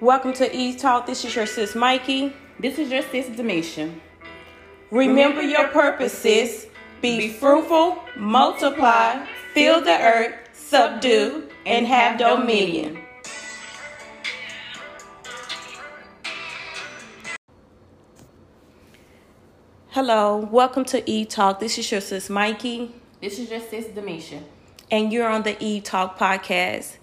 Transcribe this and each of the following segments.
Welcome to E Talk. This is your sis Mikey. This is your sis Demisha. Remember your purposes. Be fruitful, multiply, fill the earth, subdue, and have dominion. Hello, welcome to E Talk. This is your sis Mikey, This is your sis Demisha. and you're on the E Talk podcast.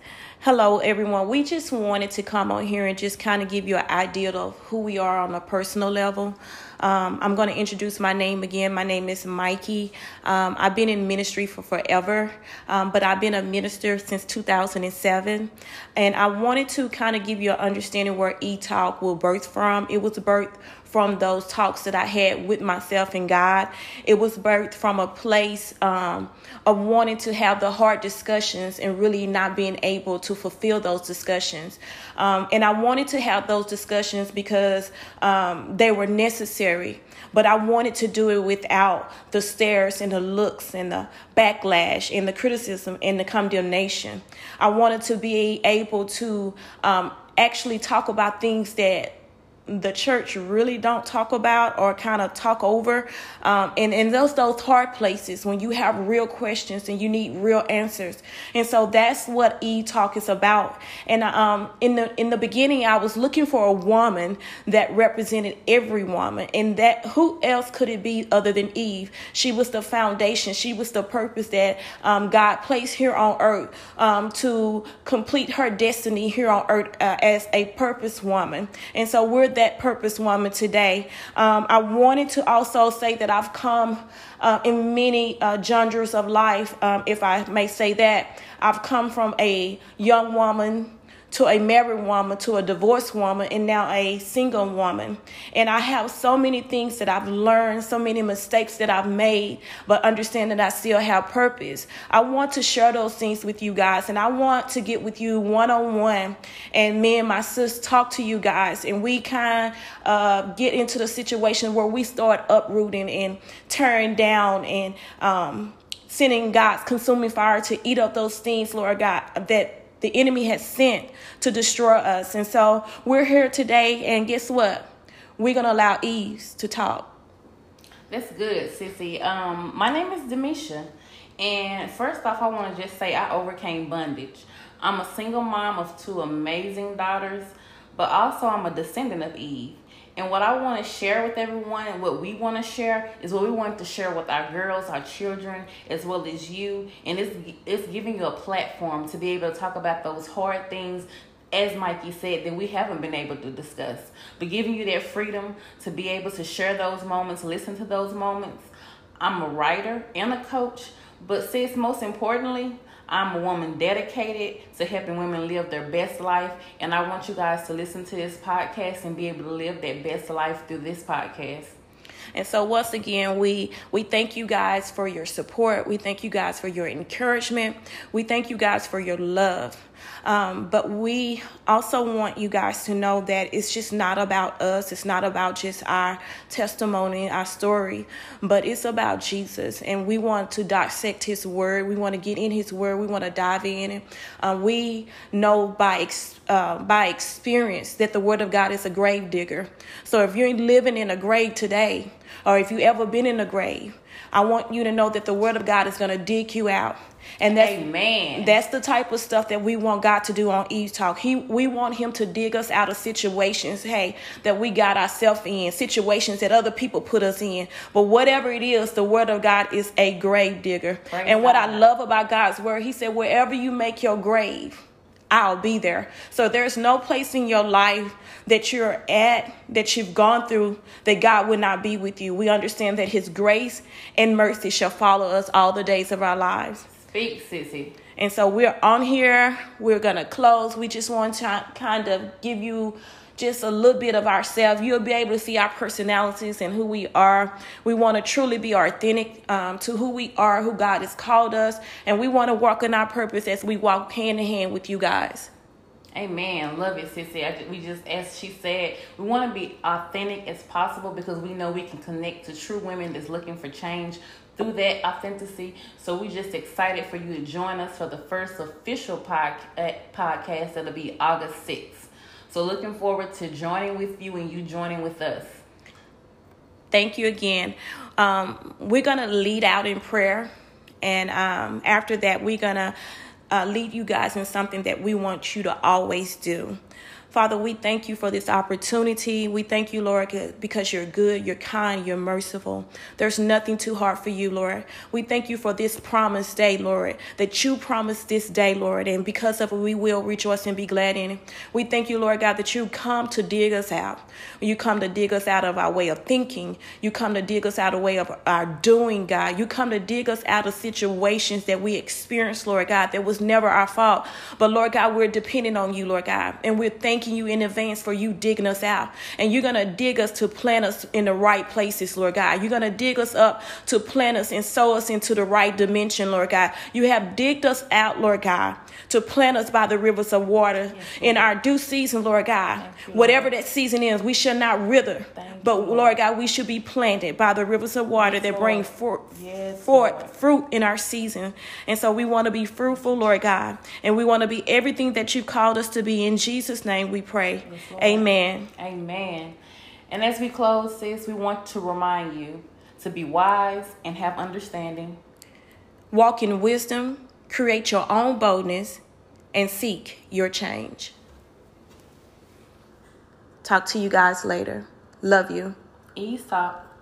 Hello, everyone. We just wanted to come on here and just kind of give you an idea of who we are on a personal level. Um, I'm going to introduce my name again. My name is Mikey. Um, I've been in ministry for forever, um, but I've been a minister since 2007. And I wanted to kind of give you an understanding where E Talk will birth from. It was birthed from those talks that I had with myself and God. It was birthed from a place um, of wanting to have the hard discussions and really not being able to fulfill those discussions. Um, and I wanted to have those discussions because um, they were necessary. But I wanted to do it without the stares and the looks and the backlash and the criticism and the condemnation. I wanted to be able to um, actually talk about things that the church really don't talk about or kind of talk over um, and, and those those hard places when you have real questions and you need real answers. And so that's what e-talk is about. And um, in the in the beginning i was looking for a woman that represented every woman. And that who else could it be other than eve? She was the foundation. She was the purpose that um, god placed here on earth um, to complete her destiny here on earth uh, as a purpose woman. And so we're that purpose woman today. Um, I wanted to also say that I've come uh, in many uh, genres of life, um, if I may say that. I've come from a young woman to a married woman, to a divorced woman, and now a single woman. And I have so many things that I've learned, so many mistakes that I've made, but understand that I still have purpose. I want to share those things with you guys, and I want to get with you one on one, and me and my sis talk to you guys, and we kind of uh, get into the situation where we start uprooting and tearing down and um, sending God's consuming fire to eat up those things, Lord God, that the enemy has sent to destroy us. And so we're here today, and guess what? We're going to allow Eve to talk. That's good, Sissy. Um, my name is Demisha. And first off, I want to just say I overcame bondage. I'm a single mom of two amazing daughters, but also I'm a descendant of Eve. And what I want to share with everyone and what we want to share is what we want to share with our girls, our children, as well as you. And it's, it's giving you a platform to be able to talk about those hard things, as Mikey said, that we haven't been able to discuss. But giving you that freedom to be able to share those moments, listen to those moments. I'm a writer and a coach, but sis, most importantly, I'm a woman dedicated to helping women live their best life, and I want you guys to listen to this podcast and be able to live that best life through this podcast. And so once again, we we thank you guys for your support. We thank you guys for your encouragement. We thank you guys for your love. Um, but we also want you guys to know that it's just not about us. It's not about just our testimony, our story, but it's about Jesus. And we want to dissect His Word. We want to get in His Word. We want to dive in. Uh, we know by ex- uh, by experience that the Word of God is a grave digger. So if you're living in a grave today, or if you ever been in a grave, I want you to know that the Word of God is going to dig you out. And that's Amen. that's the type of stuff that we want God to do on Eve Talk. He we want him to dig us out of situations, hey, that we got ourselves in, situations that other people put us in. But whatever it is, the word of God is a grave digger. Praise and what I love about God's word, he said, wherever you make your grave, I'll be there. So there's no place in your life that you're at, that you've gone through, that God would not be with you. We understand that His grace and mercy shall follow us all the days of our lives. Speak, Sissy. And so we're on here. We're going to close. We just want to kind of give you just a little bit of ourselves. You'll be able to see our personalities and who we are. We want to truly be authentic um, to who we are, who God has called us. And we want to walk in our purpose as we walk hand in hand with you guys. Amen. Love it, Sissy. We just, as she said, we want to be authentic as possible because we know we can connect to true women that's looking for change through that authenticity. So we're just excited for you to join us for the first official uh, podcast that'll be August 6th. So looking forward to joining with you and you joining with us. Thank you again. Um, we're going to lead out in prayer. And um, after that, we're going to uh, lead you guys in something that we want you to always do. Father, we thank you for this opportunity. We thank you, Lord, because you're good, you're kind, you're merciful. There's nothing too hard for you, Lord. We thank you for this promised day, Lord, that you promised this day, Lord, and because of it, we will rejoice and be glad in it. We thank you, Lord God, that you come to dig us out. You come to dig us out of our way of thinking. You come to dig us out of way of our doing, God. You come to dig us out of situations that we experienced, Lord God, that was never our fault. But Lord God, we're depending on you, Lord God, and we're thanking thanking you in advance for you digging us out. And you're going to dig us to plant us in the right places, Lord God. You're going to dig us up to plant us and sow us into the right dimension, Lord God. You have digged us out, Lord God, to plant us by the rivers of water yes, in our due season, Lord God. You, Whatever that season is, we shall not wither. Thank but, you, Lord God, we should be planted by the rivers of water yes, that bring for, yes, forth fruit in our season. And so we want to be fruitful, Lord God. And we want to be everything that you've called us to be. In Jesus' name, we pray. Amen. Amen. And as we close, sis, we want to remind you to be wise and have understanding. Walk in wisdom, create your own boldness, and seek your change. Talk to you guys later. Love you. Talk.